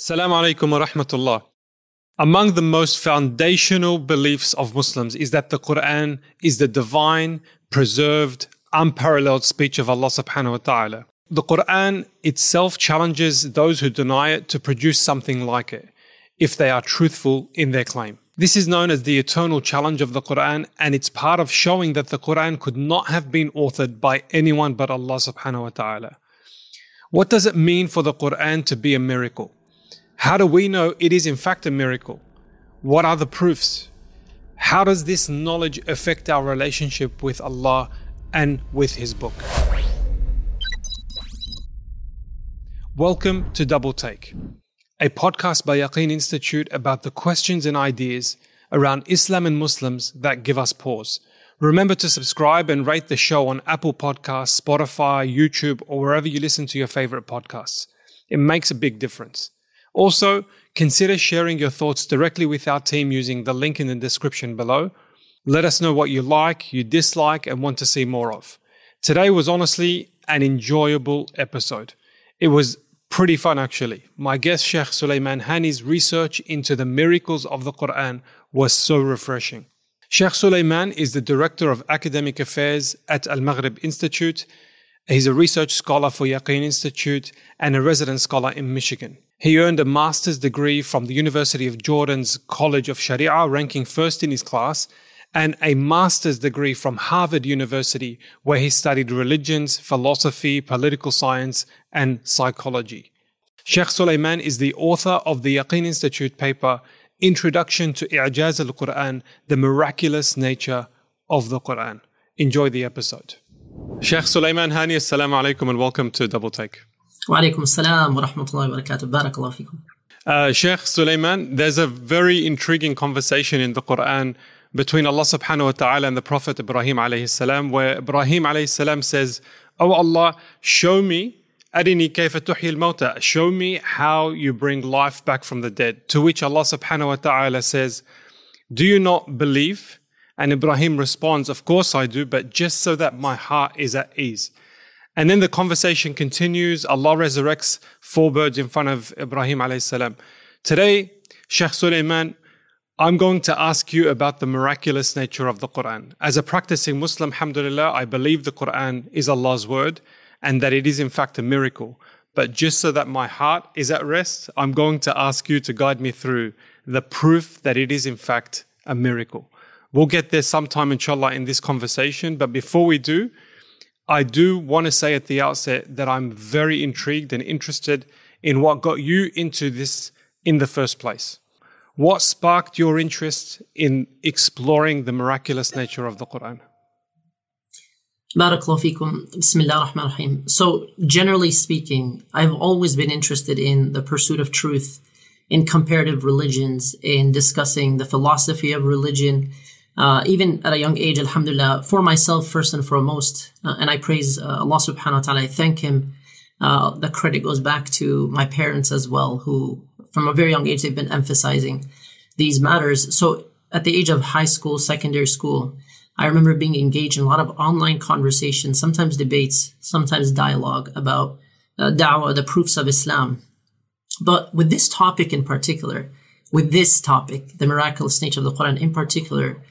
Assalamu alaikum wa rahmatullah. Among the most foundational beliefs of Muslims is that the Quran is the divine, preserved, unparalleled speech of Allah subhanahu wa ta'ala. The Quran itself challenges those who deny it to produce something like it if they are truthful in their claim. This is known as the eternal challenge of the Quran, and it's part of showing that the Quran could not have been authored by anyone but Allah subhanahu wa ta'ala. What does it mean for the Quran to be a miracle? How do we know it is in fact a miracle? What are the proofs? How does this knowledge affect our relationship with Allah and with His book? Welcome to Double Take a podcast by Yaqeen Institute about the questions and ideas around Islam and Muslims that give us pause. Remember to subscribe and rate the show on Apple Podcasts, Spotify, YouTube, or wherever you listen to your favorite podcasts. It makes a big difference. Also, consider sharing your thoughts directly with our team using the link in the description below. Let us know what you like, you dislike, and want to see more of. Today was honestly an enjoyable episode. It was pretty fun actually. My guest Sheikh Sulaiman Hani's research into the miracles of the Quran was so refreshing. Sheikh Sulaiman is the Director of Academic Affairs at Al Maghrib Institute. He's a research scholar for Yaqeen Institute and a resident scholar in Michigan. He earned a master's degree from the University of Jordan's College of Sharia, ranking first in his class, and a master's degree from Harvard University, where he studied religions, philosophy, political science, and psychology. Sheikh Sulaiman is the author of the Yaqeen Institute paper, Introduction to I'jaz al Quran, the miraculous nature of the Quran. Enjoy the episode. Sheikh Sulaiman Hani, assalamu alaikum and welcome to Double Take. Alaikum assalam wa rahmatullahi wa barakatuh. Barakallahu fikum. Uh, Sheikh Sulaiman, there's a very intriguing conversation in the Quran between Allah subhanahu wa ta'ala and the Prophet Ibrahim alayhi salam, where Ibrahim alayhi salam says, Oh Allah, show me, arini kayfa tuhyi al show me how you bring life back from the dead. To which Allah subhanahu wa ta'ala says, Do you not believe? And Ibrahim responds, Of course I do, but just so that my heart is at ease. And then the conversation continues. Allah resurrects four birds in front of Ibrahim alayhi salam. Today, Sheikh Sulaiman I'm going to ask you about the miraculous nature of the Quran. As a practicing Muslim, alhamdulillah, I believe the Quran is Allah's word and that it is in fact a miracle. But just so that my heart is at rest, I'm going to ask you to guide me through the proof that it is in fact a miracle. We'll get there sometime, inshallah, in this conversation. But before we do, I do want to say at the outset that I'm very intrigued and interested in what got you into this in the first place. What sparked your interest in exploring the miraculous nature of the Quran? So, generally speaking, I've always been interested in the pursuit of truth, in comparative religions, in discussing the philosophy of religion, uh, even at a young age, alhamdulillah, for myself first and foremost. Uh, and I praise uh, Allah subhanahu wa ta'ala, I thank Him. Uh, the credit goes back to my parents as well, who from a very young age, they've been emphasizing these matters. So at the age of high school, secondary school, I remember being engaged in a lot of online conversations, sometimes debates, sometimes dialogue about uh, da'wah, the proofs of Islam. But with this topic in particular, with this topic, the miraculous nature of the Quran in particular,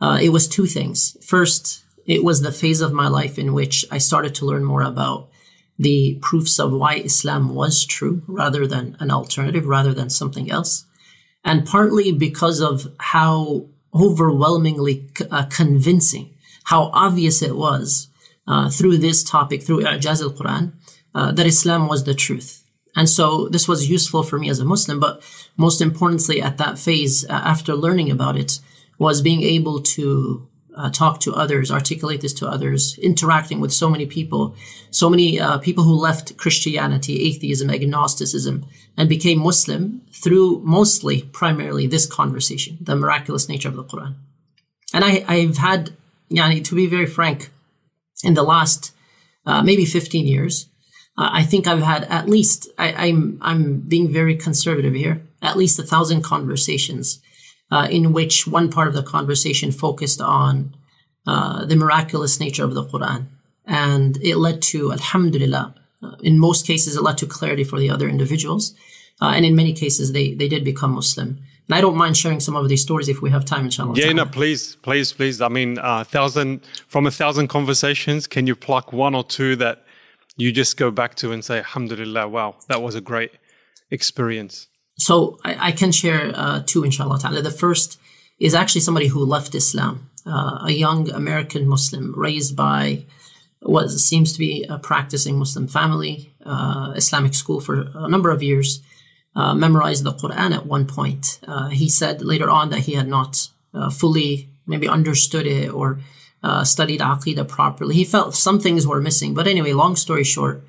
uh, it was two things. First, it was the phase of my life in which I started to learn more about the proofs of why Islam was true rather than an alternative, rather than something else. And partly because of how overwhelmingly uh, convincing, how obvious it was uh, through this topic, through I'jaz al Quran, uh, that Islam was the truth. And so this was useful for me as a Muslim, but most importantly at that phase, uh, after learning about it, was being able to uh, talk to others, articulate this to others, interacting with so many people, so many uh, people who left Christianity, atheism, agnosticism, and became Muslim through mostly, primarily this conversation, the miraculous nature of the Quran. And I, I've had, yani, to be very frank, in the last uh, maybe 15 years, uh, I think I've had at least, I, I'm, I'm being very conservative here, at least a thousand conversations uh, in which one part of the conversation focused on uh, the miraculous nature of the Quran. And it led to, alhamdulillah, uh, in most cases, it led to clarity for the other individuals. Uh, and in many cases, they, they did become Muslim. And I don't mind sharing some of these stories if we have time, inshallah. Yeah, no, please, please, please. I mean, uh, thousand from a thousand conversations, can you pluck one or two that you just go back to and say, Alhamdulillah, wow, that was a great experience? So I, I can share uh, two, inshallah ta'ala. The first is actually somebody who left Islam, uh, a young American Muslim raised by what seems to be a practicing Muslim family, uh, Islamic school for a number of years uh, memorized the Quran at one point. Uh, he said later on that he had not uh, fully maybe understood it or studied Aqidah properly. He felt some things were missing. But anyway, long story short,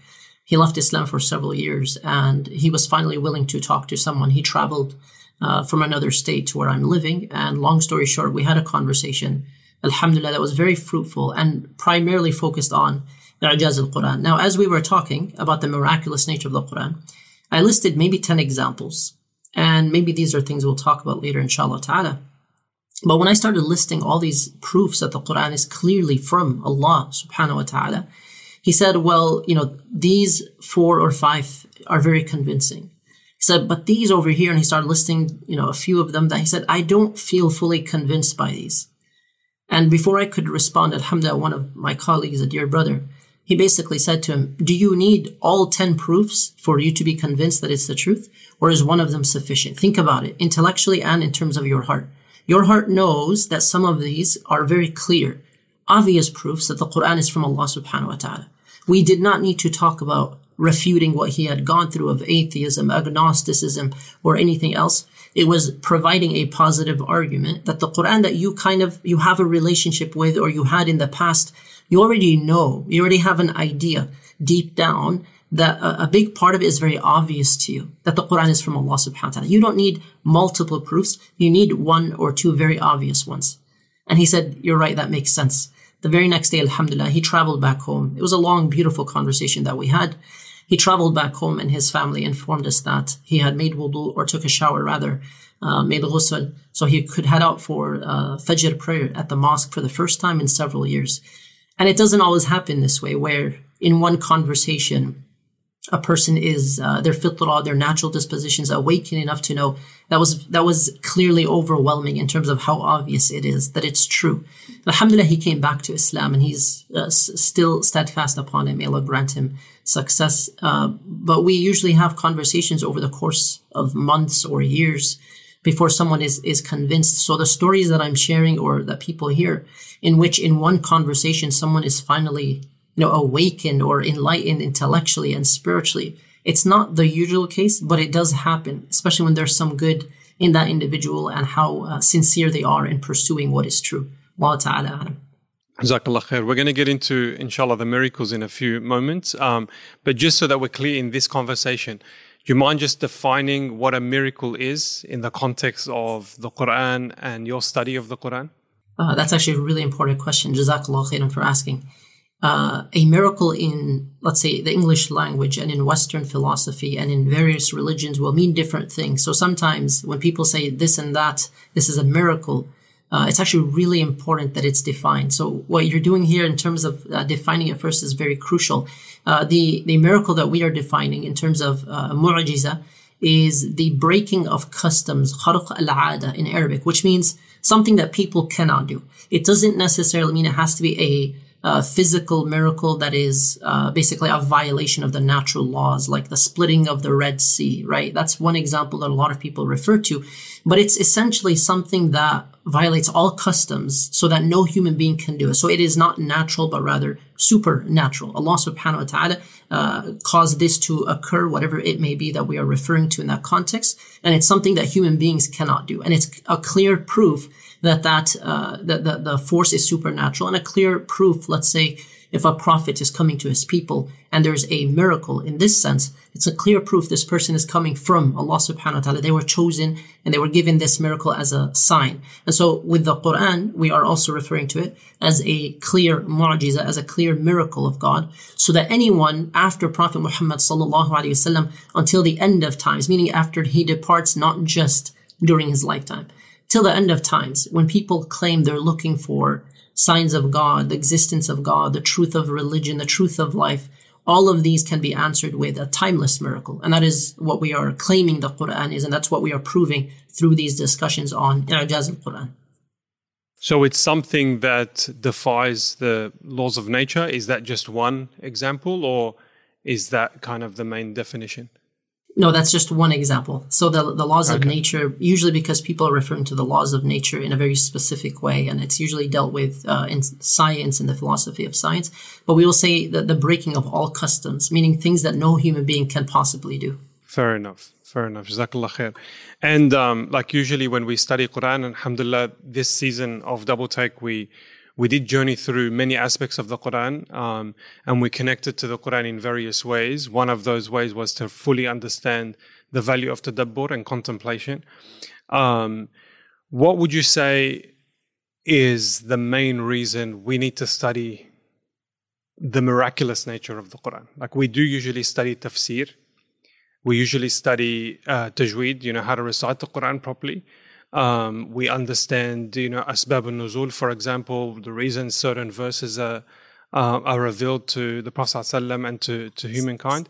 he left Islam for several years and he was finally willing to talk to someone. He traveled uh, from another state to where I'm living. And long story short, we had a conversation, alhamdulillah, that was very fruitful and primarily focused on the Ijaz al-Quran. Now, as we were talking about the miraculous nature of the Quran, I listed maybe 10 examples, and maybe these are things we'll talk about later, inshallah ta'ala. But when I started listing all these proofs that the Quran is clearly from Allah subhanahu wa ta'ala, he said, well, you know, these four or five are very convincing. He said, but these over here, and he started listing, you know, a few of them that he said, I don't feel fully convinced by these. And before I could respond, alhamdulillah, one of my colleagues, a dear brother, he basically said to him, Do you need all 10 proofs for you to be convinced that it's the truth? Or is one of them sufficient? Think about it, intellectually and in terms of your heart. Your heart knows that some of these are very clear, obvious proofs that the Quran is from Allah subhanahu wa ta'ala. We did not need to talk about refuting what he had gone through of atheism, agnosticism, or anything else. It was providing a positive argument that the Quran that you kind of, you have a relationship with or you had in the past you already know, you already have an idea deep down that a, a, big part of it is very obvious to you that the Quran is from Allah subhanahu wa ta'ala. You don't need multiple proofs. You need one or two very obvious ones. And he said, you're right. That makes sense. The very next day, alhamdulillah, he traveled back home. It was a long, beautiful conversation that we had. He traveled back home and his family informed us that he had made wudu or took a shower rather, uh, made ghusl, so he could head out for uh, Fajr prayer at the mosque for the first time in several years. And it doesn't always happen this way, where in one conversation, a person is uh, their fitrah, their natural dispositions awaken enough to know that was that was clearly overwhelming in terms of how obvious it is that it's true. Alhamdulillah, he came back to Islam and he's uh, s- still steadfast upon it. May Allah grant him success. Uh, but we usually have conversations over the course of months or years before someone is, is convinced. So the stories that I'm sharing or that people hear in which in one conversation, someone is finally, you know, awakened or enlightened intellectually and spiritually. It's not the usual case, but it does happen, especially when there's some good in that individual and how uh, sincere they are in pursuing what is true. Allah Ta'ala. Jazakallah khair. We're going to get into, inshallah, the miracles in a few moments. Um, but just so that we're clear in this conversation, do you mind just defining what a miracle is in the context of the Quran and your study of the Quran? Uh, that's actually a really important question. Jazakallah khairan for asking. Uh, a miracle in, let's say, the English language and in Western philosophy and in various religions will mean different things. So sometimes when people say this and that, this is a miracle, uh, it's actually really important that it's defined. So what you're doing here in terms of uh, defining it first is very crucial. Uh, the, the miracle that we are defining in terms of uh, is the breaking of customs, kharq al-ada in Arabic, which means something that people cannot do. It doesn't necessarily mean it has to be a uh, physical miracle that is uh, basically a violation of the natural laws, like the splitting of the Red Sea, right? That's one example that a lot of people refer to. But it's essentially something that violates all customs so that no human being can do it. So it is not natural, but rather supernatural. Allah subhanahu wa ta'ala uh, caused this to occur, whatever it may be that we are referring to in that context. And it's something that human beings cannot do. And it's a clear proof that that, uh, that the, the force is supernatural and a clear proof, let's say, if a prophet is coming to his people and there's a miracle in this sense, it's a clear proof this person is coming from Allah subhanahu wa ta'ala. They were chosen and they were given this miracle as a sign. And so with the Quran, we are also referring to it as a clear mu'jiza, as a clear miracle of God, so that anyone after Prophet Muhammad sallallahu alaihi wasallam until the end of times, meaning after he departs, not just during his lifetime, till the end of times, when people claim they're looking for signs of God, the existence of God, the truth of religion, the truth of life, all of these can be answered with a timeless miracle. And that is what we are claiming the Quran is, and that's what we are proving through these discussions on I'jaz al-Quran. So it's something that defies the laws of nature. Is that just one example, or is that kind of the main definition? No, that's just one example. So the the laws okay. of nature, usually because people are referring to the laws of nature in a very specific way, and it's usually dealt with uh, in science and the philosophy of science. But we will say that the breaking of all customs, meaning things that no human being can possibly do. Fair enough. Fair enough. Jazakallah khair. And um, like usually when we study Quran, alhamdulillah, this season of Double Take, we we did journey through many aspects of the Quran um, and we connected to the Quran in various ways. One of those ways was to fully understand the value of tadabbur and contemplation. Um, what would you say is the main reason we need to study the miraculous nature of the Quran? Like we do usually study tafsir. We usually study uh, tajweed, you know, how to recite the Quran properly. Um, we understand, you know, asbab al-nuzul, for example, the reasons certain verses are, uh, are revealed to the Prophet ﷺ and to, to humankind.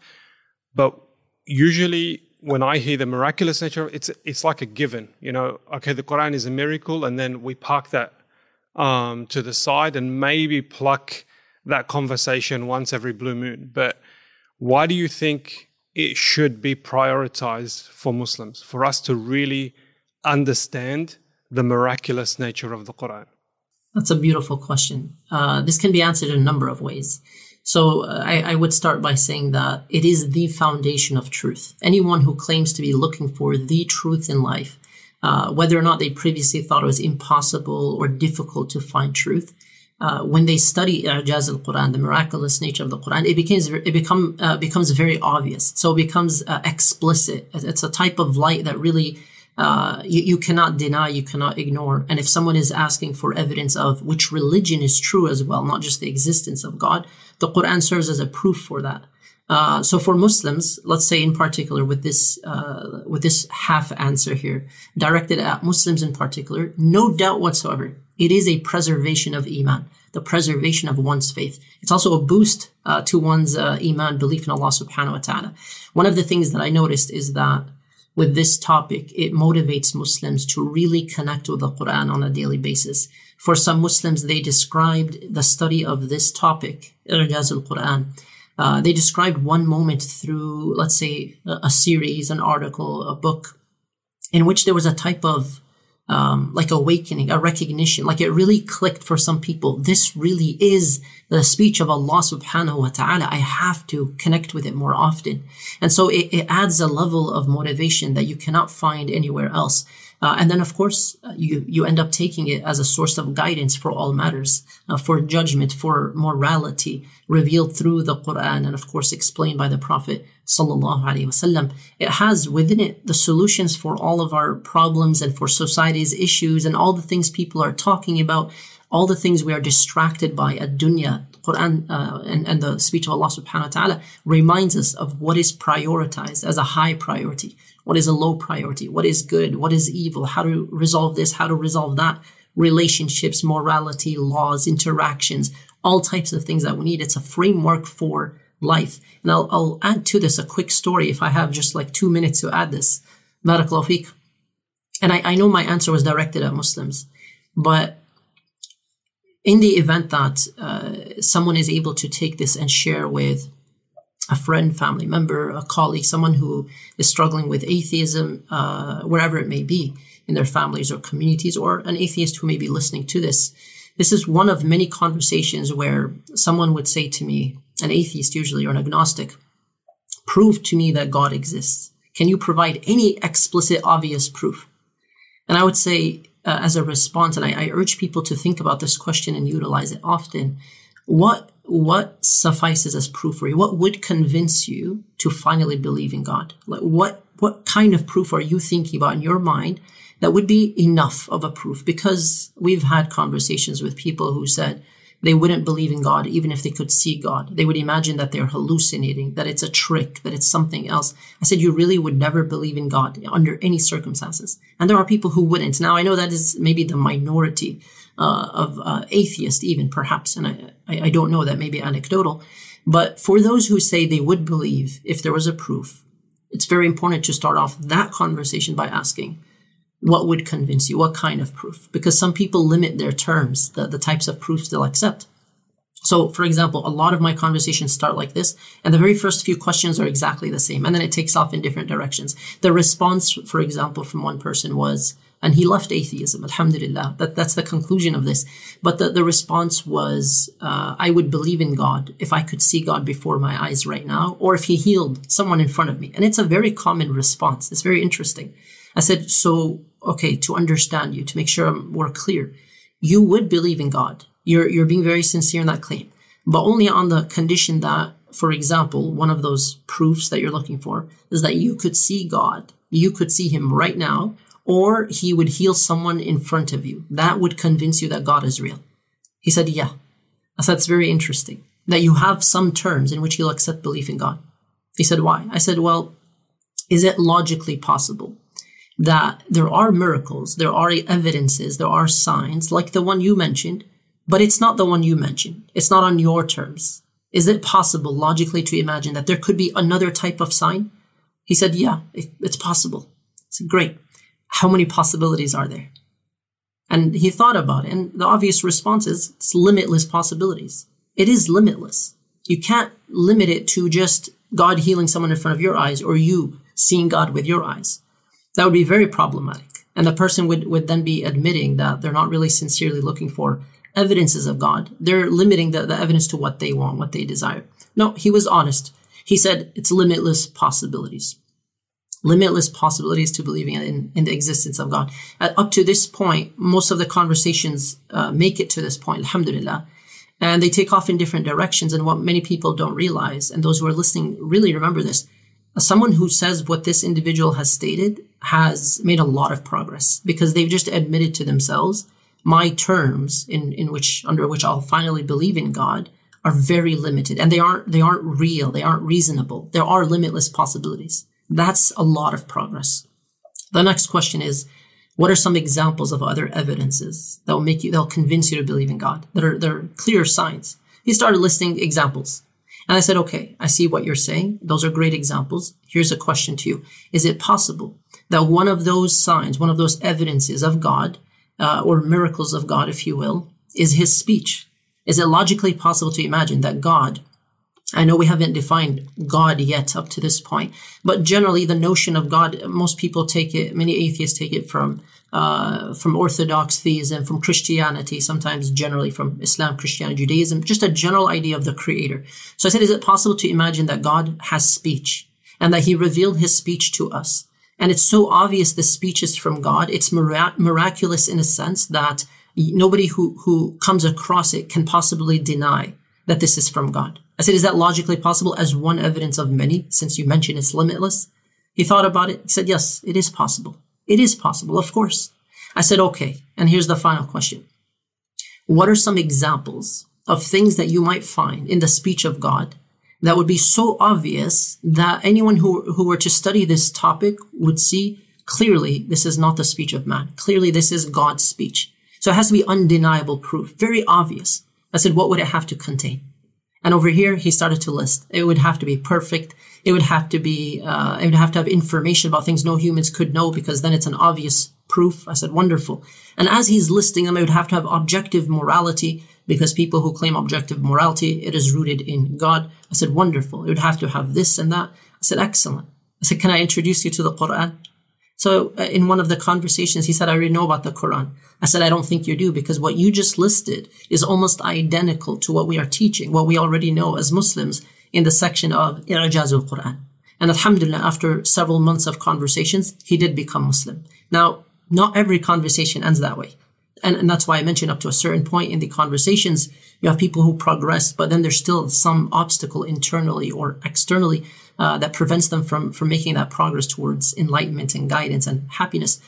But usually when I hear the miraculous nature, it's, it's like a given, you know, okay, the Quran is a miracle and then we park that um, to the side and maybe pluck that conversation once every blue moon. But why do you think it should be prioritized for Muslims, for us to really understand the miraculous nature of the Quran? That's a beautiful question. Uh, this can be answered in a number of ways. So uh, I, I, would start by saying that it is the foundation of truth. Anyone who claims to be looking for the truth in life, uh, whether or not they previously thought it was impossible or difficult to find truth, uh, when they study I'jaz al-Quran, the miraculous nature of the Quran, it becomes it become uh, becomes very obvious. So it becomes uh, explicit. It's a type of light that really uh, you, you cannot deny, you cannot ignore. And if someone is asking for evidence of which religion is true as well, not just the existence of God, the Quran serves as a proof for that. Uh, so for Muslims, let's say in particular with this uh, with this half answer here, directed at Muslims in particular, no doubt whatsoever, it is a preservation of iman, the preservation of one's faith. It's also a boost uh, to one's uh, iman belief in Allah Subhanahu wa Taala. One of the things that I noticed is that with this topic, it motivates Muslims to really connect with the Quran on a daily basis. For some Muslims, they described the study of this topic, I'jaz al-Quran. Uh, they described one moment through, let's say, a, a series, an article, a book, in which there was a type of um, like awakening, a recognition, like it really clicked for some people. This really is the speech of Allah subhanahu wa ta'ala. I have to connect with it more often. And so it, it adds a level of motivation that you cannot find anywhere else. Uh, and then, of course, you, you end up taking it as a source of guidance for all matters, uh, for judgment, for morality, revealed through the Quran, and of course, explained by the Prophet wasallam. It has within it the solutions for all of our problems and for society's issues and all the things people are talking about, all the things we are distracted by at dunya. Quran uh, and, and the speech of Allah subhanahu wa ta'ala reminds us of what is prioritized as a high priority, what is a low priority, what is good, what is evil, how to resolve this, how to resolve that, relationships, morality, laws, interactions, all types of things that we need. It's a framework for life. And I'll, I'll add to this a quick story if I have just like two minutes to add this. Barakallahu And I, I know my answer was directed at Muslims, but in the event that uh, someone is able to take this and share with a friend, family member, a colleague, someone who is struggling with atheism, uh, wherever it may be in their families or communities, or an atheist who may be listening to this. This is one of many conversations where someone would say to me, an atheist usually or an agnostic, prove to me that God exists. Can you provide any explicit, obvious proof? And I would say, uh, as a response, and I, I urge people to think about this question and utilize it often. What what suffices as proof for you? What would convince you to finally believe in God? Like what what kind of proof are you thinking about in your mind that would be enough of a proof? Because we've had conversations with people who said, they wouldn't believe in God even if they could see God. They would imagine that they're hallucinating, that it's a trick, that it's something else. I said, you really would never believe in God under any circumstances. And there are people who wouldn't. Now, I know that is maybe the minority uh, of uh, atheists, even perhaps, and I, I, I don't know that may be anecdotal. But for those who say they would believe if there was a proof, it's very important to start off that conversation by asking, what would convince you? What kind of proof? Because some people limit their terms, the, the types of proofs they'll accept. So, for example, a lot of my conversations start like this, and the very first few questions are exactly the same, and then it takes off in different directions. The response, for example, from one person was, and he left atheism, alhamdulillah. That, that's the conclusion of this. But the, the response was, uh, I would believe in God if I could see God before my eyes right now, or if he healed someone in front of me. And it's a very common response. It's very interesting. I said, so, okay, to understand you, to make sure we're clear, you would believe in God you're, you're being very sincere in that claim, but only on the condition that, for example, one of those proofs that you're looking for is that you could see God. You could see him right now, or he would heal someone in front of you. That would convince you that God is real. He said, yeah. I said, it's very interesting that you have some terms in which you'll accept belief in God. He said, why? I said, well, is it logically possible that there are miracles, there are evidences, there are signs, like the one you mentioned, but it's not the one you mentioned. It's not on your terms. Is it possible logically to imagine that there could be another type of sign? He said, Yeah, it, it's possible. I said, Great. How many possibilities are there? And he thought about it, and the obvious response is it's limitless possibilities. It is limitless. You can't limit it to just God healing someone in front of your eyes or you seeing God with your eyes. That would be very problematic. And the person would, would then be admitting that they're not really sincerely looking for evidences of God. They're limiting the, the evidence to what they want, what they desire. No, he was honest. He said it's limitless possibilities. Limitless possibilities to believing in, in the existence of God. At, up to this point, most of the conversations uh, make it to this point, alhamdulillah. And they take off in different directions. And what many people don't realize, and those who are listening really remember this, someone who says what this individual has stated has made a lot of progress because they've just admitted to themselves my terms in, in which under which I'll finally believe in God are very limited and they aren't they aren't real, they aren't reasonable. There are limitless possibilities. That's a lot of progress. The next question is what are some examples of other evidences that will make you that'll convince you to believe in God? That are that are clear signs. He started listing examples. And I said, okay, I see what you're saying. Those are great examples. Here's a question to you. Is it possible that one of those signs, one of those evidences of God uh, or miracles of God, if you will, is his speech. Is it logically possible to imagine that God, I know we haven't defined God yet up to this point, but generally the notion of God, most people take it, many atheists take it from uh, from Orthodox theism, from Christianity, sometimes generally from Islam, Christianity, Judaism, just a general idea of the Creator. So I said, is it possible to imagine that God has speech and that He revealed His speech to us? And it's so obvious the speech is from God. It's mirac- miraculous in a sense that nobody who, who comes across it can possibly deny that this is from God. I said, is that logically possible as one evidence of many, since you mentioned it's limitless? He thought about it. He said, yes, it is possible. It is possible, of course. I said, okay. And here's the final question. What are some examples of things that you might find in the speech of God that would be so obvious that anyone who, who were to study this topic would see clearly this is not the speech of man. Clearly this is God's speech. So it has to be undeniable proof, very obvious. I said, what would it have to contain? And over here, he started to list. It would have to be perfect. It would have to be, uh, it would have to have information about things no humans could know because then it's an obvious proof. I said, wonderful. And as he's listing them, it would have to have objective morality because people who claim objective morality, it is rooted in God. I said, wonderful. It would have to have this and that. I said, excellent. I said, can I introduce you to the Quran? So uh, in one of the conversations, he said, I already know about the Quran. I said, I don't think you do because what you just listed is almost identical to what we are teaching, what we already know as Muslims in the section of I'jaz al-Quran. And alhamdulillah, after several months of conversations, he did become Muslim. Now, not every conversation ends that way and, and that's why I mentioned up to a certain point in the conversations, you have people who progress, but then there's still some obstacle internally or externally uh, that prevents them from from making that progress towards enlightenment and guidance and happiness.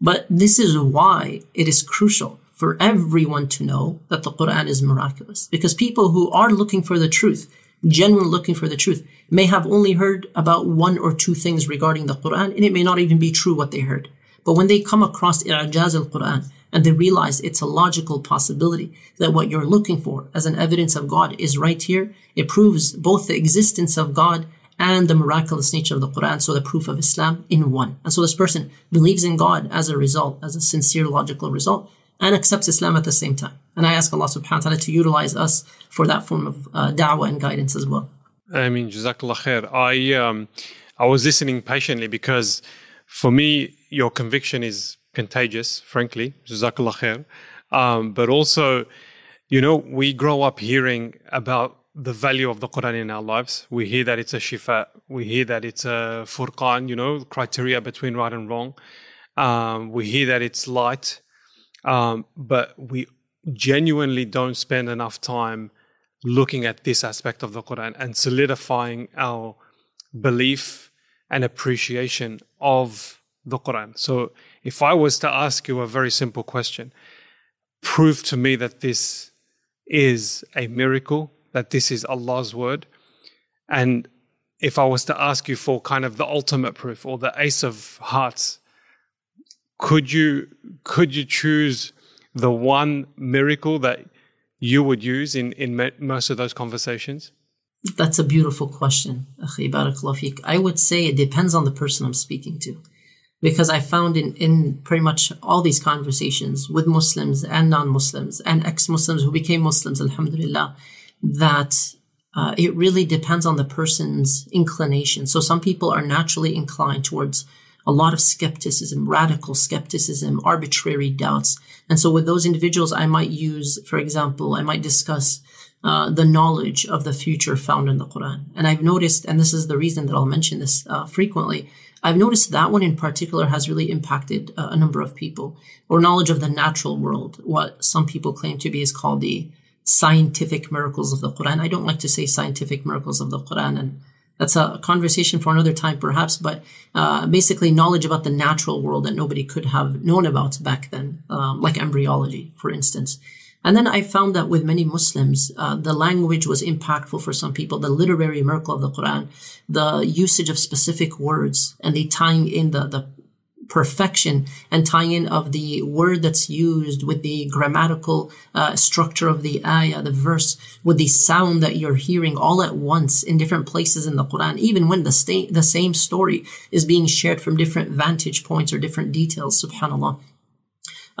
But this is why it is crucial for everyone to know that the Quran is miraculous, because people who are looking for the truth, genuinely looking for the truth, may have only heard about one or two things regarding the Quran, and it may not even be true what they heard. But when they come across i'jaz al-Quran and they realize it's a logical possibility that what you're looking for as an evidence of God is right here, it proves both the existence of God and the miraculous nature of the Quran, so the proof of Islam in one. And so this person believes in God as a result, as a sincere logical result, and accepts Islam at the same time. And I ask Allah subhanahu wa ta'ala to utilize us for that form of uh, da'wah and guidance as well. I mean, Jazakallah khair. I, um, I was listening patiently because for me, your conviction is contagious, frankly. Jazakallah khair. Um, but also, you know, we grow up hearing about the value of the Quran in our lives. We hear that it's a shifa. We hear that it's a furqan, you know, criteria between right and wrong. Um, we hear that it's light. Um, but we genuinely don't spend enough time looking at this aspect of the Quran and solidifying our belief and appreciation of the Quran. So, if I was to ask you a very simple question, prove to me that this is a miracle, that this is Allah's word. And if I was to ask you for kind of the ultimate proof or the ace of hearts, could you could you choose the one miracle that you would use in in most of those conversations? That's a beautiful question. I would say it depends on the person I'm speaking to. Because I found in, in pretty much all these conversations with Muslims and non Muslims and ex Muslims who became Muslims, Alhamdulillah, that uh, it really depends on the person's inclination. So some people are naturally inclined towards a lot of skepticism, radical skepticism, arbitrary doubts. And so with those individuals, I might use, for example, I might discuss uh, the knowledge of the future found in the Quran. And I've noticed, and this is the reason that I'll mention this uh, frequently, I've noticed that one in particular has really impacted uh, a number of people, or knowledge of the natural world, what some people claim to be is called the scientific miracles of the Quran. I don't like to say scientific miracles of the Quran, and that's a conversation for another time, perhaps. But uh, basically, knowledge about the natural world that nobody could have known about back then, um, like embryology, for instance. And then I found that with many Muslims, uh, the language was impactful for some people. The literary miracle of the Quran, the usage of specific words, and the tying in the, the perfection and tying in of the word that's used with the grammatical uh, structure of the ayah, the verse, with the sound that you're hearing all at once in different places in the Quran, even when the, sta- the same story is being shared from different vantage points or different details, subhanAllah.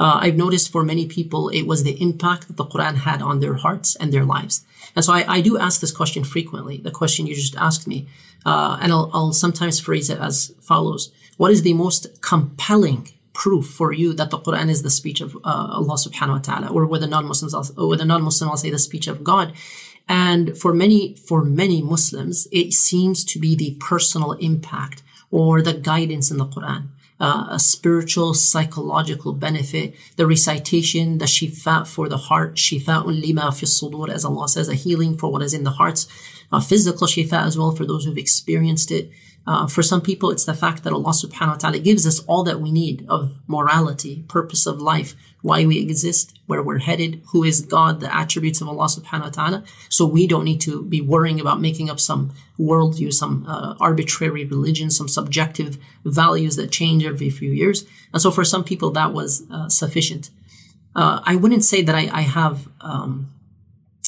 Uh, I've noticed for many people, it was the impact that the Quran had on their hearts and their lives. And so I, I do ask this question frequently, the question you just asked me. Uh, and I'll, I'll sometimes phrase it as follows. What is the most compelling proof for you that the Quran is the speech of uh, Allah subhanahu wa ta'ala, or with the non-Muslims, or with a non-Muslim, I'll say the speech of God. And for many, for many Muslims, it seems to be the personal impact or the guidance in the Quran. Uh, a spiritual, psychological benefit, the recitation, the shifa for the heart, shifa'un lima fi sudur, as Allah says, a healing for what is in the hearts, a physical shifa as well for those who've experienced it, uh, for some people, it's the fact that Allah subhanahu wa ta'ala gives us all that we need of morality, purpose of life, why we exist, where we're headed, who is God, the attributes of Allah subhanahu wa ta'ala. So we don't need to be worrying about making up some worldview, some uh, arbitrary religion, some subjective values that change every few years. And so for some people, that was uh, sufficient. Uh, I wouldn't say that I, I have um,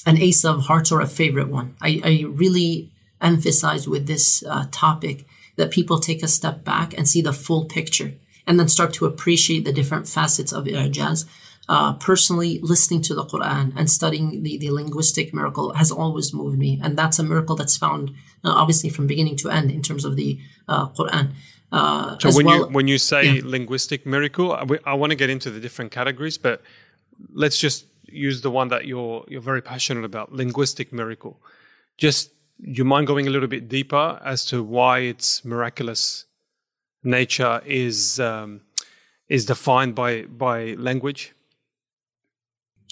an ace of hearts or a favorite one. I, I really emphasize with this uh, topic that people take a step back and see the full picture and then start to appreciate the different facets of i'jaz. Uh, personally, listening to the Quran and studying the, the linguistic miracle has always moved me. And that's a miracle that's found uh, obviously from beginning to end in terms of the uh, Quran. Uh, so when well, you when you say yeah. linguistic miracle, I, I want to get into the different categories, but let's just use the one that you're you're very passionate about, linguistic miracle. Just you mind going a little bit deeper as to why its miraculous nature is um, is defined by by language?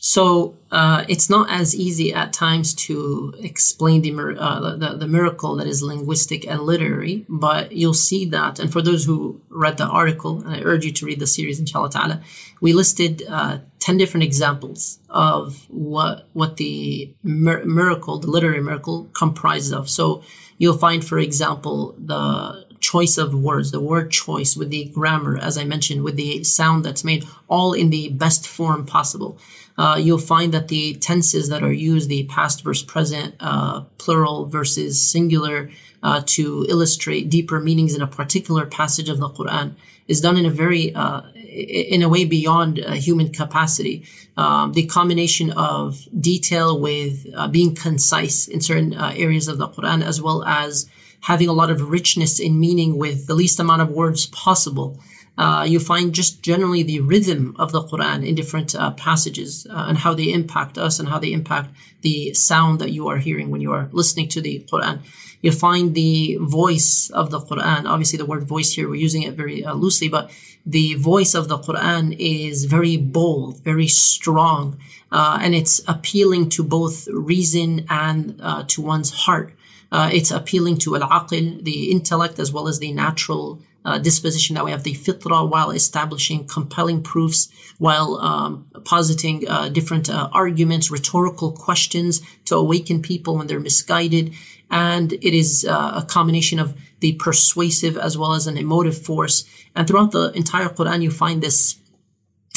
So uh, it's not as easy at times to explain the, uh, the, the miracle that is linguistic and literary, but you'll see that. And for those who read the article, and I urge you to read the series, inshallah ta'ala, we listed uh, 10 different examples of what, what the mir- miracle, the literary miracle, comprises of. So you'll find, for example, the choice of words, the word choice with the grammar, as I mentioned, with the sound that's made, all in the best form possible. Uh, you'll find that the tenses that are used, the past versus present, uh, plural versus singular, uh, to illustrate deeper meanings in a particular passage of the Quran, is done in a very, uh, in a way beyond uh, human capacity. Um, the combination of detail with uh, being concise in certain areas of the Quran, as well as having a lot of richness in meaning with the least amount of words possible. Uh, you find just generally the rhythm of the Quran in different uh, passages uh, and how they impact us and how they impact the sound that you are hearing when you are listening to the Quran. You find the voice of the Quran. Obviously, the word voice here, we're using it very uh, loosely, but the voice of the Quran is very bold, very strong, uh, and it's appealing to both reason and to one's heart. It's appealing to al-aql, the intellect, as well as the natural uh, disposition that we have the fitra while establishing compelling proofs, while um, positing uh, different uh, arguments, rhetorical questions to awaken people when they're misguided. And it is uh, a combination of the persuasive as well as an emotive force. And throughout the entire Quran, you find this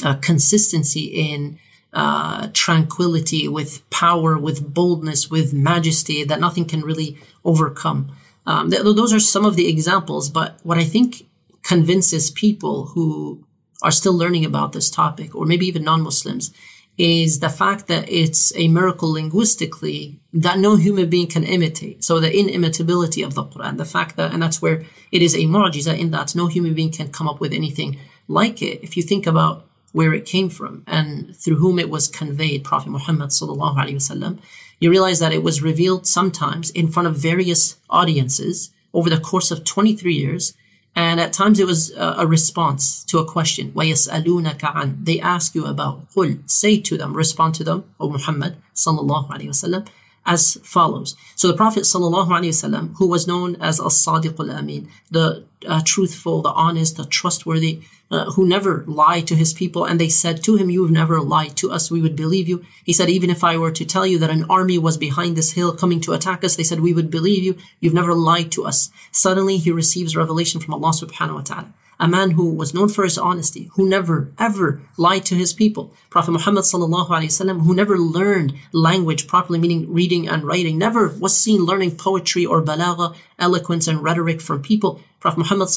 uh, consistency in uh, tranquility, with power, with boldness, with majesty that nothing can really overcome. Um, th- those are some of the examples, but what I think convinces people who are still learning about this topic, or maybe even non Muslims, is the fact that it's a miracle linguistically that no human being can imitate. So the inimitability of the Quran, the fact that, and that's where it is a mu'jiza in that no human being can come up with anything like it. If you think about where it came from and through whom it was conveyed, Prophet Muhammad sallallahu alaihi wasallam, you realize that it was revealed sometimes in front of various audiences over the course of 23 years. And at times it was a, a response to a question. وَيَسْأَلُونَكَ عَنْ They ask you about. قُل Say to them, respond to them, O Muhammad sallallahu alaihi wasallam as follows. So the Prophet ﷺ, who was known as As-Sadiq al-Amin, the uh, truthful, the honest, the trustworthy, uh, who never lied to his people, and they said to him, "You've never lied to us; we would believe you." He said, "Even if I were to tell you that an army was behind this hill coming to attack us, they said we would believe you. You've never lied to us." Suddenly, he receives revelation from Allah Subhanahu wa Taala a man who was known for his honesty, who never ever lied to his people. Prophet Muhammad who never learned language properly, meaning reading and writing, never was seen learning poetry or balagha, eloquence and rhetoric from people. Prophet Muhammad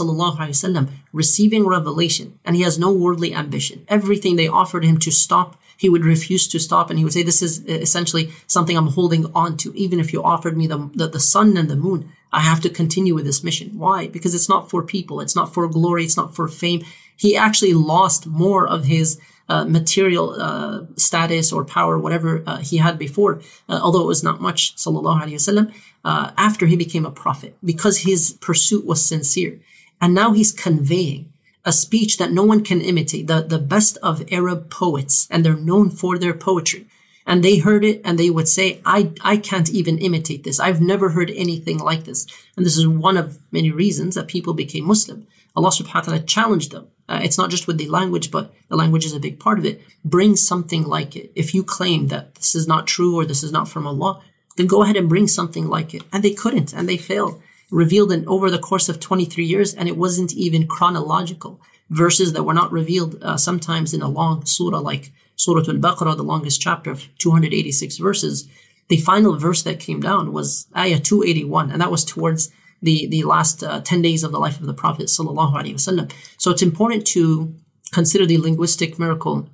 receiving revelation, and he has no worldly ambition. Everything they offered him to stop he would refuse to stop and he would say, This is uh, essentially something I'm holding on to. Even if you offered me the, the, the sun and the moon, I have to continue with this mission. Why? Because it's not for people. It's not for glory. It's not for fame. He actually lost more of his uh, material uh, status or power, whatever uh, he had before, uh, although it was not much, sallallahu alaihi wasallam, uh, after he became a prophet, because his pursuit was sincere. And now he's conveying a speech that no one can imitate, the, the best of Arab poets, and they're known for their poetry. And they heard it and they would say, I, I can't even imitate this. I've never heard anything like this. And this is one of many reasons that people became Muslim. Allah subhanahu wa ta'ala challenged them. Uh, it's not just with the language, but the language is a big part of it. Bring something like it. If you claim that this is not true or this is not from Allah, then go ahead and bring something like it. And they couldn't and they failed revealed in over the course of 23 years, and it wasn't even chronological. Verses that were not revealed uh, sometimes in a long surah like Surah Al-Baqarah, the longest chapter of 286 verses. The final verse that came down was Ayah 281, and that was towards the, the last uh, 10 days of the life of the Prophet Wasallam. So it's important to consider the linguistic miracle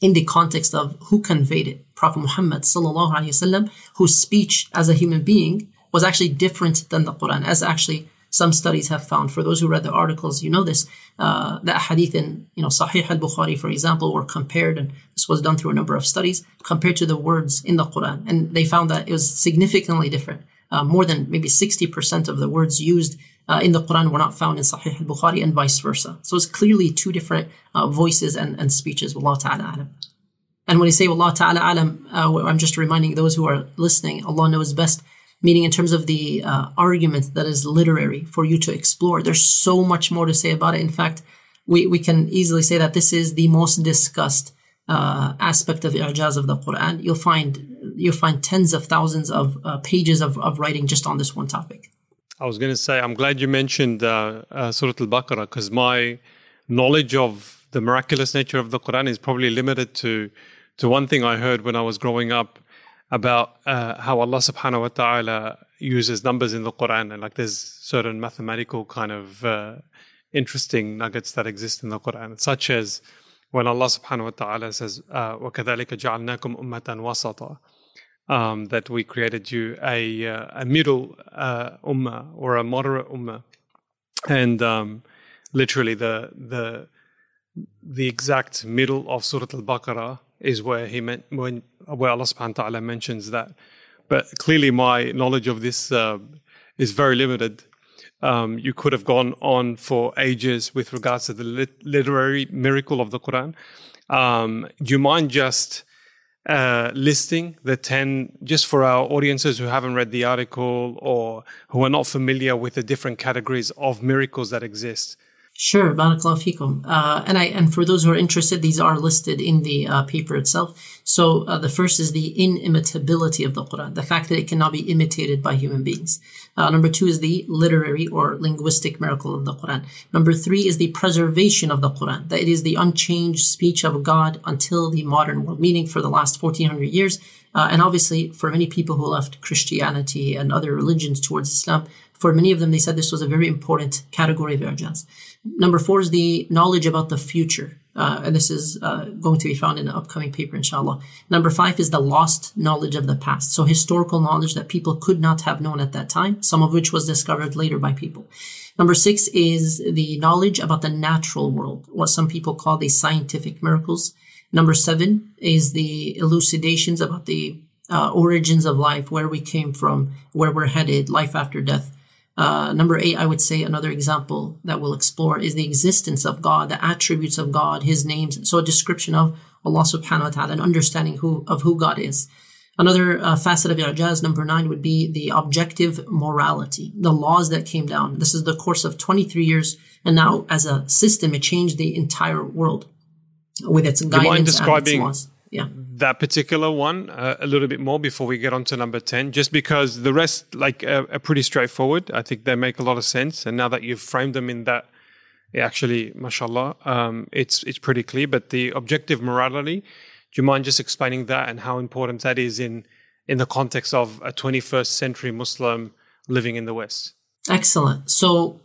in the context of who conveyed it. Prophet Muhammad Wasallam, whose speech as a human being was actually different than the Quran, as actually some studies have found. For those who read the articles, you know this. Uh, that hadith in you know Sahih al-Bukhari, for example, were compared, and this was done through a number of studies, compared to the words in the Quran, and they found that it was significantly different. Uh, more than maybe 60% of the words used uh, in the Quran were not found in Sahih al-Bukhari and vice versa. So it's clearly two different uh, voices and, and speeches. Allah Ta'ala alam. And when you say Allah Ta'ala alam, uh, I'm just reminding those who are listening, Allah knows best meaning in terms of the uh, argument that is literary for you to explore. There's so much more to say about it. In fact, we, we can easily say that this is the most discussed uh, aspect of i'jaz of the Quran. You'll find you'll find tens of thousands of uh, pages of, of writing just on this one topic. I was going to say, I'm glad you mentioned uh, uh, Surah Al Baqarah because my knowledge of the miraculous nature of the Quran is probably limited to to one thing I heard when I was growing up about uh, how Allah Subhanahu wa Taala uses numbers in the Quran, and like there's certain mathematical kind of uh, interesting nuggets that exist in the Quran, such as when Allah Subhanahu wa Taala says, uh, "وَكَذَلِكَ جَعَلْنَاكُمْ أُمَّةً وَسَطًا." Um, that we created you a uh, a middle uh, ummah or a moderate ummah, and um, literally the the the exact middle of Surah Al-Baqarah is where he meant when where Allah Subhanahu wa Taala mentions that. But clearly, my knowledge of this uh, is very limited. Um, you could have gone on for ages with regards to the lit- literary miracle of the Quran. Um, do you mind just uh, listing the 10 just for our audiences who haven't read the article or who are not familiar with the different categories of miracles that exist? Sure, barakallahu fikum. Uh, and I and for those who are interested, these are listed in the uh, paper itself. So uh, the first is the inimitability of the Quran, the fact that it cannot be imitated by human beings. Uh, number two is the literary or linguistic miracle of the Quran. Number three is the preservation of the Quran, that it is the unchanged speech of God until the modern world, meaning for the last 1400 years. Uh, and obviously, for many people who left Christianity and other religions towards Islam, for many of them, they said this was a very important category of ijaz. Number four is the knowledge about the future. Uh, and this is uh, going to be found in an upcoming paper, inshallah. Number five is the lost knowledge of the past. So historical knowledge that people could not have known at that time, some of which was discovered later by people. Number six is the knowledge about the natural world, what some people call the scientific miracles. Number seven is the elucidations about the uh, origins of life, where we came from, where we're headed, life after death. Uh, number eight, I would say another example that we'll explore is the existence of God, the attributes of God, His names. So a description of Allah subhanahu wa ta'ala, an understanding who, of who God is. Another uh, facet of I'jaz, number nine, would be the objective morality, the laws that came down. This is the course of 23 years, and now as a system, it changed the entire world with its guidance and its laws. Yeah. That particular one uh, a little bit more before we get on to number 10 just because the rest like uh, are pretty straightforward. I think they make a lot of sense and now that you've framed them in that actually mashallah um, it's it's pretty clear. But the objective morality do you mind just explaining that and how important that is in in the context of a 21st century muslim living in the west? Excellent. So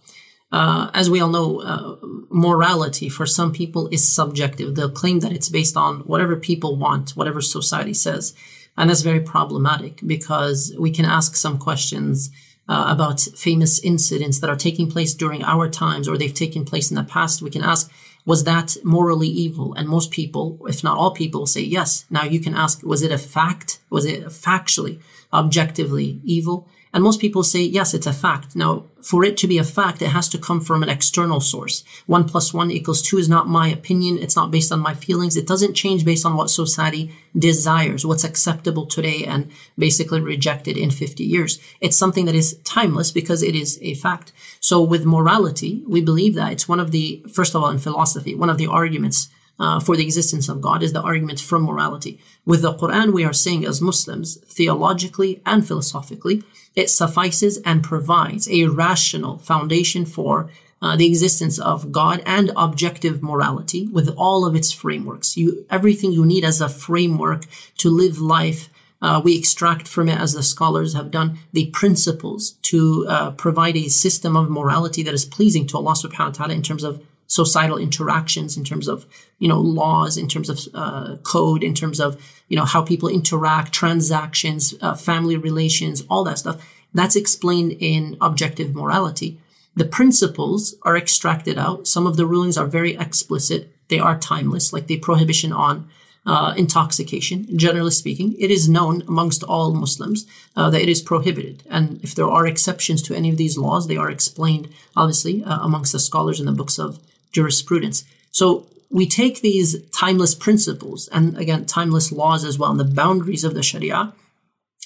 uh, as we all know, uh, morality for some people is subjective. They'll claim that it's based on whatever people want, whatever society says. And that's very problematic because we can ask some questions uh, about famous incidents that are taking place during our times or they've taken place in the past. We can ask, was that morally evil? And most people, if not all people, say yes. Now you can ask, was it a fact? Was it factually, objectively evil? And most people say, yes, it's a fact. Now, for it to be a fact, it has to come from an external source. One plus one equals two is not my opinion. It's not based on my feelings. It doesn't change based on what society desires, what's acceptable today and basically rejected in 50 years. It's something that is timeless because it is a fact. So with morality, we believe that it's one of the, first of all, in philosophy, one of the arguments uh, for the existence of God is the argument from morality. With the Quran, we are saying as Muslims, theologically and philosophically, it suffices and provides a rational foundation for uh, the existence of God and objective morality with all of its frameworks. You, everything you need as a framework to live life uh, we extract from it, as the scholars have done, the principles to uh, provide a system of morality that is pleasing to Allah subhanahu wa ta'ala in terms of societal interactions in terms of you know laws in terms of uh, code in terms of you know how people interact transactions uh, family relations all that stuff. That's explained in objective morality. The principles are extracted out. Some of the rulings are very explicit. They are timeless like the prohibition on uh, intoxication. Generally speaking it is known amongst all muslims uh, that it is prohibited. And if there are exceptions to any of these laws they are explained obviously uh, amongst the scholars in the books of jurisprudence. So we take these timeless principles and again, timeless laws as well, and the boundaries of the Sharia.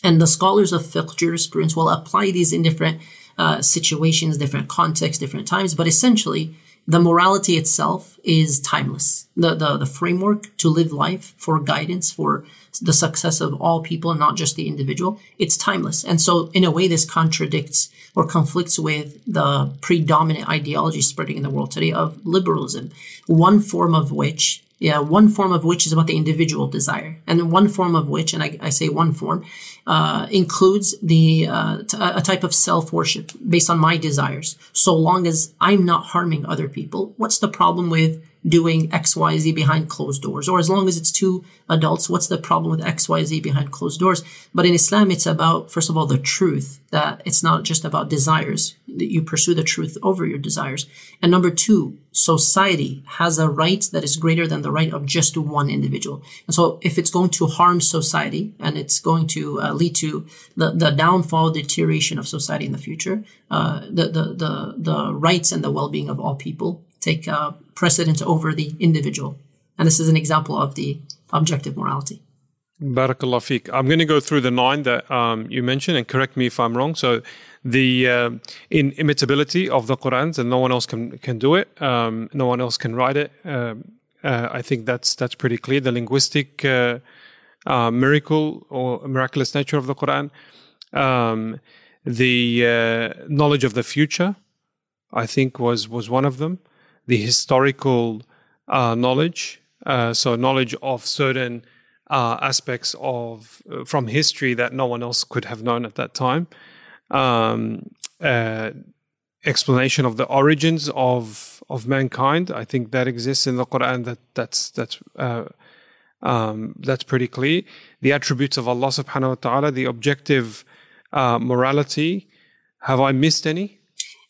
And the scholars of fiqh jurisprudence will apply these in different uh, situations, different contexts, different times. But essentially, the morality itself is timeless. The, the, the framework to live life for guidance, for the success of all people, not just the individual, it's timeless. And so in a way, this contradicts or conflicts with the predominant ideology spreading in the world today of liberalism, one form of which yeah, one form of which is about the individual desire, and one form of which, and I, I say one form, uh, includes the uh, t- a type of self worship based on my desires. So long as I'm not harming other people, what's the problem with doing XYZ behind closed doors. Or as long as it's two adults, what's the problem with XYZ behind closed doors? But in Islam, it's about, first of all, the truth, that it's not just about desires, that you pursue the truth over your desires. And number two, society has a right that is greater than the right of just one individual. And so if it's going to harm society and it's going to uh, lead to the, the downfall, deterioration of society in the future, uh, the, the, the, the rights and the well-being of all people take uh, precedence over the individual. And this is an example of the objective morality. Barakallah fik. I'm going to go through the nine that um, you mentioned and correct me if I'm wrong. So, the uh, inimitability of the Quran, and no one else can can do it. Um, no one else can write it. Um, uh, I think that's that's pretty clear. The linguistic uh, uh miracle or miraculous nature of the Quran, um, the uh, knowledge of the future, I think was was one of them the historical uh, knowledge, uh, so knowledge of certain uh, aspects of uh, from history that no one else could have known at that time. Um, uh, explanation of the origins of of mankind. I think that exists in the Quran. That that's that's uh, um, that's pretty clear. The attributes of Allah Subhanahu wa Taala, the objective morality. Have I missed any?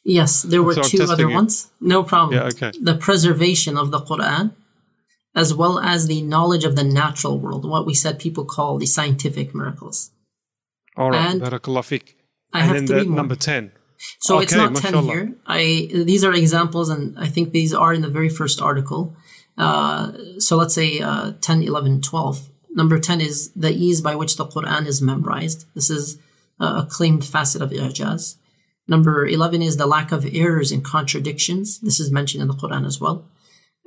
Yes, there were so two other you. ones. No problem. Yeah, okay. The preservation of the Quran, as well as the knowledge of the natural world, what we said people call the scientific miracles. All right, and Barakallah. I and have three more. number 10. So okay, it's not mashallah. 10 here. I These are examples, and I think these are in the very first article. Uh, so let's say uh, 10, 11, 12. Number 10 is the ease by which the Quran is memorized. This is a claimed facet of Ijaz. Number 11 is the lack of errors and contradictions. This is mentioned in the Quran as well.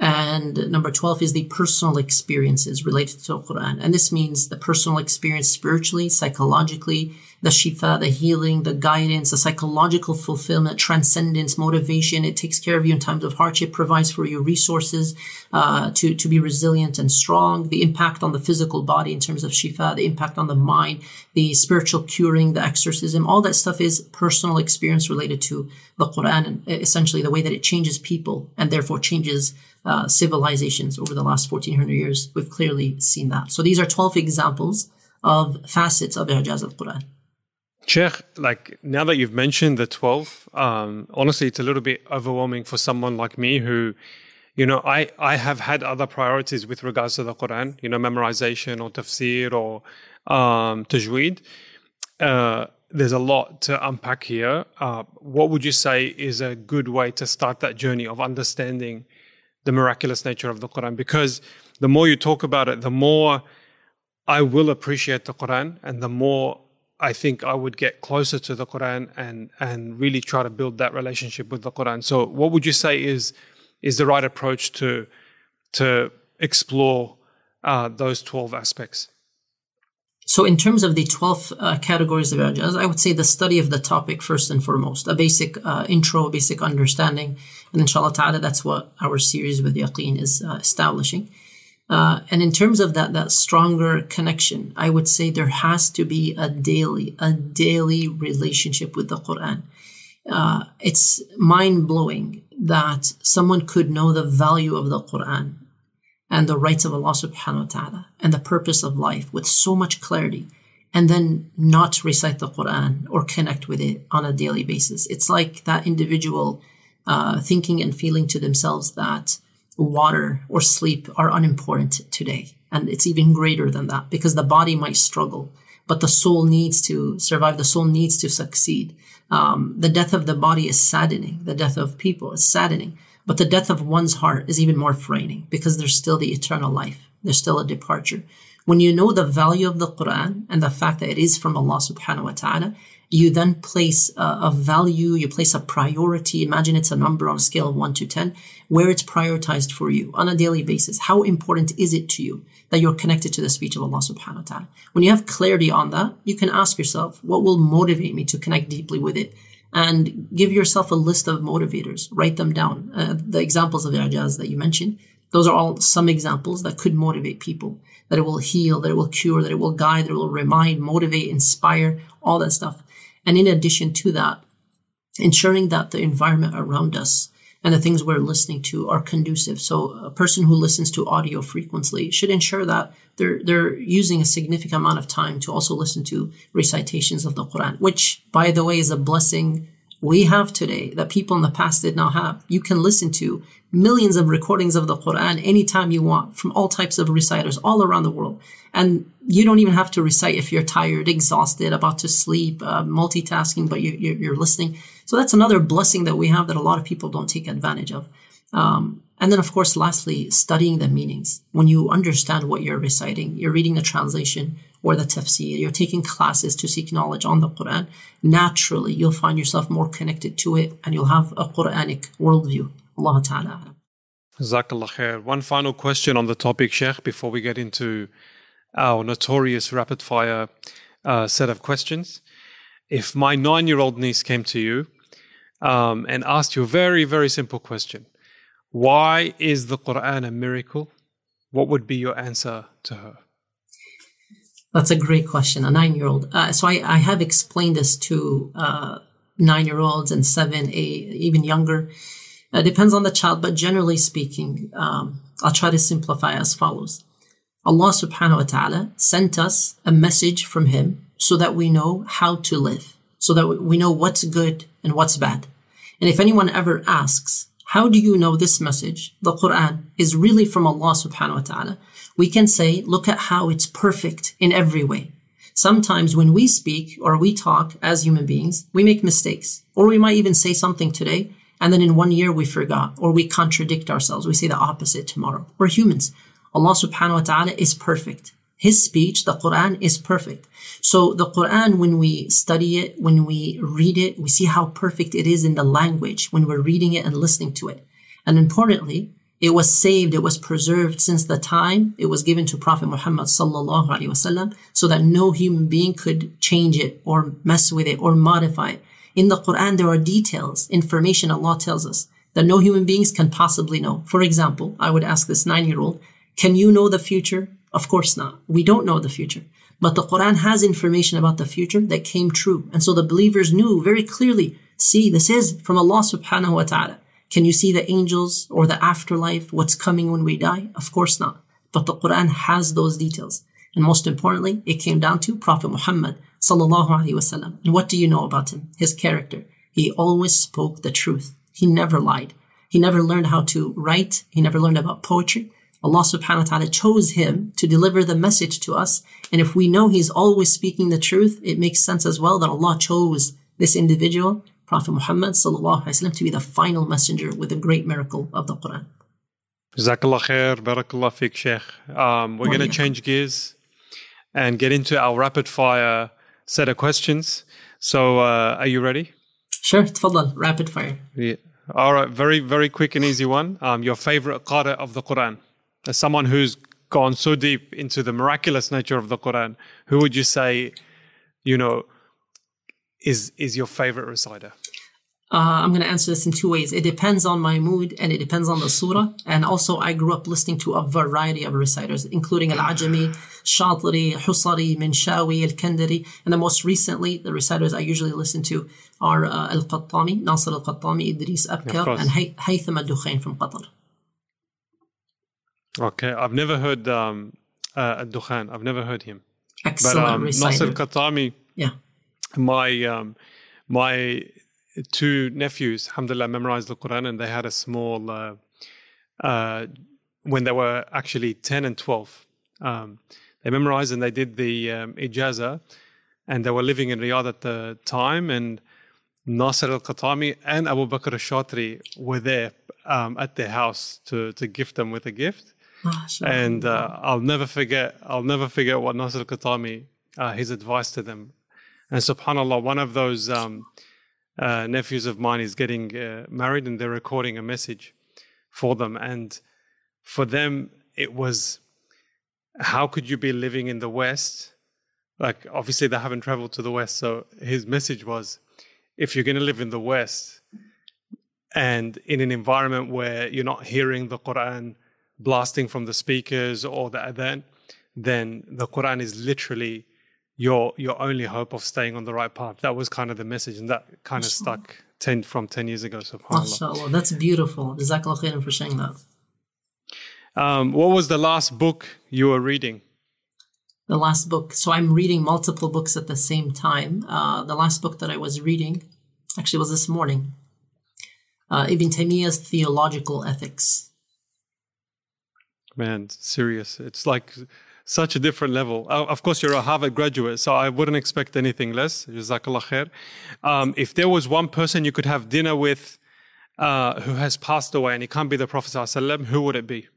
And number 12 is the personal experiences related to the Quran. And this means the personal experience spiritually, psychologically, the shifa, the healing, the guidance, the psychological fulfillment, transcendence, motivation. It takes care of you in times of hardship, provides for you resources uh, to, to be resilient and strong, the impact on the physical body in terms of shifa, the impact on the mind, the spiritual curing, the exorcism. All that stuff is personal experience related to the Quran and essentially the way that it changes people and therefore changes uh, civilizations over the last 1400 years. We've clearly seen that. So these are 12 examples of facets of Ijaz al-Quran. Sheikh, like now that you've mentioned the 12, um, honestly, it's a little bit overwhelming for someone like me who, you know, I, I have had other priorities with regards to the Quran, you know, memorization or tafsir or um, tajweed. Uh, there's a lot to unpack here. Uh, what would you say is a good way to start that journey of understanding the miraculous nature of the Quran? Because the more you talk about it, the more I will appreciate the Quran and the more I think I would get closer to the Quran and and really try to build that relationship with the Quran. So, what would you say is is the right approach to to explore uh, those twelve aspects? So, in terms of the twelve uh, categories of ijaz, I would say the study of the topic first and foremost, a basic uh, intro, basic understanding, and inshallah ta'ala, that's what our series with Yaqeen is uh, establishing. Uh, and in terms of that that stronger connection, I would say there has to be a daily a daily relationship with the Quran. Uh, it's mind blowing that someone could know the value of the Quran and the rights of Allah Subhanahu wa Taala and the purpose of life with so much clarity, and then not recite the Quran or connect with it on a daily basis. It's like that individual uh, thinking and feeling to themselves that water or sleep are unimportant today. And it's even greater than that because the body might struggle, but the soul needs to survive. The soul needs to succeed. Um, the death of the body is saddening. The death of people is saddening. But the death of one's heart is even more frightening because there's still the eternal life. There's still a departure. When you know the value of the Quran and the fact that it is from Allah subhanahu wa ta'ala, you then place a, a, value, you place a priority. Imagine it's a number on a scale of 1 to 10, where it's prioritized for you on a daily basis. How important is it to you that you're connected to the speech of Allah subhanahu wa ta'ala? When you have clarity on that, you can ask yourself, what will motivate me to connect deeply with it? And give yourself a list of motivators, write them down. Uh, the examples of ijaz that you mentioned, those are all some examples that could motivate people, that it will heal, that it will cure, that it will guide, that it will remind, motivate, inspire, all that stuff. And in addition to that, ensuring that the environment around us and the things we're listening to are conducive. So a person who listens to audio frequently should ensure that they're they're using a significant amount of time to also listen to recitations of the Quran, which by the way is a blessing we have today that people in the past did not have. You can listen to millions of recordings of the Quran anytime you want from all types of reciters all around the world. And you don't even have to recite if you're tired, exhausted, about to sleep, uh, multitasking, but you, are listening. So that's another blessing that we have that a lot of people don't take advantage of. Um, and then, of course, lastly, studying the meanings. When you understand what you're reciting, you're reading the translation or the tafsir, you're taking classes to seek knowledge on the Quran, naturally you'll find yourself more connected to it and you'll have a Quranic worldview. Allah Ta'ala. Jazakallah khair. One final question on the topic, Sheikh, before we get into our notorious rapid fire uh, set of questions. If my nine year old niece came to you um, and asked you a very, very simple question Why is the Quran a miracle? What would be your answer to her? That's a great question. A nine year old. Uh, so I, I, have explained this to uh, nine year olds and seven, eight, even younger. It depends on the child, but generally speaking, um, I'll try to simplify as follows. Allah subhanahu wa ta'ala sent us a message from Him so that we know how to live, so that we know what's good and what's bad. And if anyone ever asks, how do you know this message, the Quran, is really from Allah subhanahu wa ta'ala? We can say, look at how it's perfect in every way. Sometimes when we speak or we talk as human beings, we make mistakes. Or we might even say something today, and then in one year we forgot, or we contradict ourselves. We say the opposite tomorrow. We're humans. Allah subhanahu wa ta'ala is perfect. His speech, the Quran, is perfect. So the Quran, when we study it, when we read it, we see how perfect it is in the language when we're reading it and listening to it. And importantly, it was saved, it was preserved since the time it was given to Prophet Muhammad sallallahu alaihi wasallam, so that no human being could change it or mess with it or modify it. In the Quran, there are details, information Allah tells us that no human beings can possibly know. For example, I would ask this nine-year-old, can you know the future? Of course not. We don't know the future. But the Quran has information about the future that came true. And so the believers knew very clearly, see, this is from Allah subhanahu wa ta'ala. Can you see the angels or the afterlife, what's coming when we die? Of course not. But the Quran has those details. And most importantly, it came down to Prophet Muhammad sallallahu alaihi wasallam. And what do you know about him? His character. He always spoke the truth. He never lied. He never learned how to write. He never learned about poetry. Allah subhanahu wa ta'ala chose him to deliver the message to us. And if we know he's always speaking the truth, it makes sense as well that Allah chose this individual, Prophet Muhammad sallallahu alaihi wasallam, to be the final messenger with the great miracle of the Quran. Jazakallah khair, barakallah fik, Sheikh. Um, we're going to change gears and get into our rapid fire set of questions. So, uh, are you ready? Sure, tfaddal, rapid fire. Yeah. All right, very, very quick and easy one. Um, your favorite qari of the Quran? As someone who's gone so deep into the miraculous nature of the Quran, who would you say, you know, is is your favorite reciter? Uh, I'm going to answer this in two ways. It depends on my mood and it depends on the surah. And also, I grew up listening to a variety of reciters, including Al Ajami, Shatri, Husari, Minshawi, Al Kandari. And the most recently, the reciters I usually listen to are uh, Al Qattami, Nasir Al Qattami, Idris Abkar, and Haytham Al Dukhain from Qatar. Okay, I've never heard um, uh, Dukhan. I've never heard him. Excellent but, um, Nasir Qatami. Yeah. My um, my two nephews, alhamdulillah, memorized the Quran, and they had a small uh, uh, when they were actually ten and twelve. Um, they memorized and they did the um, ijaza, and they were living in Riyadh at the time, and Nasir al Qatami and Abu Bakr al Shatri were there um, at their house to to gift them with a gift and uh, I'll never forget. I'll never forget what Nasir Qatami, uh, his advice to them And subhanAllah, one of those um, uh, nephews of mine is getting uh, married and they're recording a message for them. And for them, it was how could you be living in the West? Like, obviously, they haven't traveled to the West. So his message was if you're going to live in the West and in an environment where you're not hearing the Quran blasting from the speakers or the adhan, then the Quran is literally your your only hope of staying on the right path. That was kind of the message, and that kind of stuck ten from ten years ago. SubhanAllah. That's beautiful. Jazakallah khairan for saying that. Um, what was the last book you were reading? The last book. So I'm reading multiple books at the same time. Uh, the last book that I was reading actually was this morning. Uh, Ibn Taymiyyah's Theological Ethics. Man, serious. It's like such a different level. Uh, of course, you're a Harvard graduate, so I wouldn't expect anything less. Jazakallah khair. Um, if there was one person you could have dinner with uh, who has passed away and he can't be the Prophet, ﷺ, who would it be?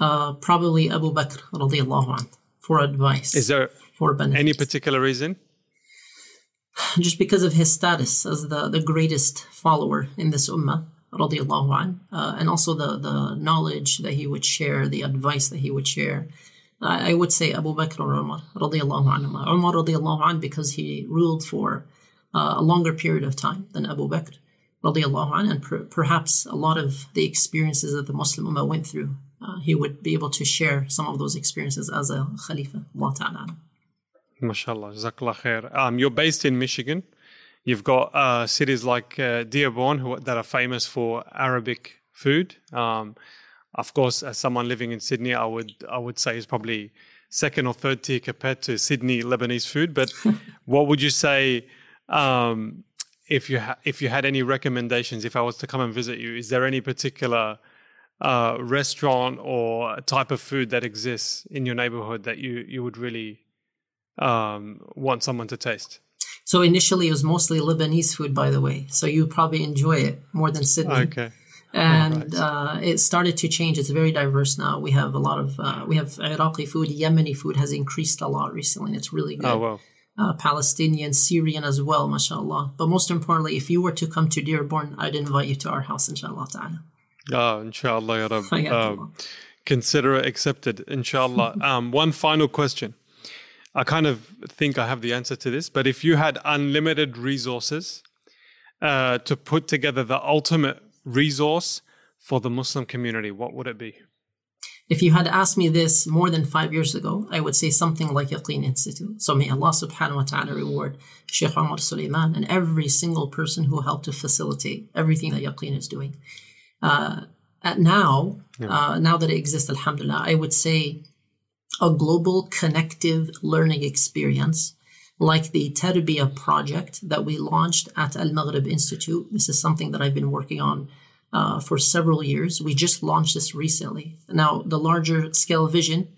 Uh, probably Abu Bakr radiallahu anh, for advice. Is there for benefit. any particular reason? Just because of his status as the, the greatest follower in this ummah radiallahu uh, and also the, the knowledge that he would share, the advice that he would share. I, I would say Abu Bakr or Umar radiallahu anhu. Umar radiallahu an because he ruled for uh, a longer period of time than Abu Bakr radiallahu an, and per, perhaps a lot of the experiences that the Muslim Ummah went through, uh, he would be able to share some of those experiences as a Khalifa. Allah Ta'ala. MashaAllah, Jazakallah khair. Um, you're based in Michigan. You've got uh, cities like uh, Dearborn who, that are famous for Arabic food. Um, of course, as someone living in Sydney, I would I would say is probably second or third tier compared to Sydney Lebanese food. But what would you say um, if you ha- if you had any recommendations? If I was to come and visit you, is there any particular uh, restaurant or type of food that exists in your neighborhood that you you would really um, want someone to taste? So initially, it was mostly Lebanese food, by the way. So you probably enjoy it more than Sydney. Okay. And right. uh, it started to change. It's very diverse now. We have a lot of uh, we have Iraqi food. Yemeni food has increased a lot recently, and it's really good. Oh well. Uh, Palestinian, Syrian as well, mashallah. But most importantly, if you were to come to Dearborn, I'd invite you to our house, inshallah ta'ala. Oh, inshallah, ya Rab. Um, consider it accepted, inshallah. um, one final question. I kind of think I have the answer to this, but if you had unlimited resources uh, to put together the ultimate resource for the Muslim community, what would it be? If you had asked me this more than five years ago, I would say something like Yaqeen Institute. So may Allah subhanahu wa ta'ala reward Sheikh Omar Suleiman and every single person who helped to facilitate everything that Yaqeen is doing. Uh, at now, yeah. uh, now that it exists, alhamdulillah, I would say a global connective learning experience like the Tarbiyah project that we launched at Al Maghrib Institute. This is something that I've been working on uh, for several years. We just launched this recently. Now, the larger scale vision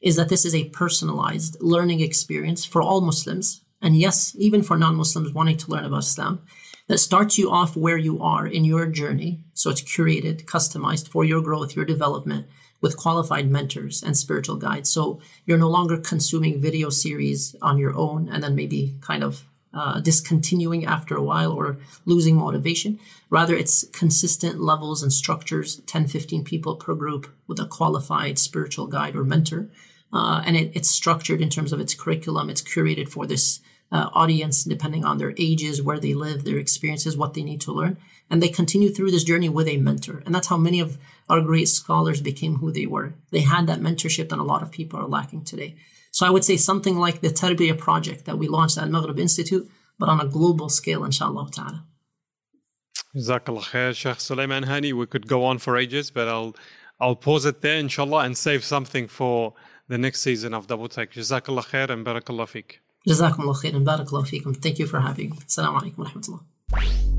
is that this is a personalized learning experience for all Muslims, and yes, even for non Muslims wanting to learn about Islam, that starts you off where you are in your journey. So it's curated, customized for your growth, your development with qualified mentors and spiritual guides. So you're no longer consuming video series on your own and then maybe kind of uh, discontinuing after a while or losing motivation. Rather, it's consistent levels and structures 10, 15 people per group with a qualified spiritual guide or mentor. Uh, and it, it's structured in terms of its curriculum, it's curated for this uh, audience depending on their ages, where they live, their experiences, what they need to learn. And they continue through this journey with a mentor. And that's how many of our great scholars became who they were. They had that mentorship that a lot of people are lacking today. So I would say something like the Tarbiyah project that we launched at Maghrib Institute, but on a global scale, inshallah ta'ala. Jazakallah khair, Sheikh Sulaiman Hani. We could go on for ages, but I'll I'll pause it there, inshallah, and save something for the next season of Double Take. Jazakallah khair and barakallah fik. JazakAllah khair and barakallah fik. Thank you for having me. Assalamu alaikum wa rahmatullah.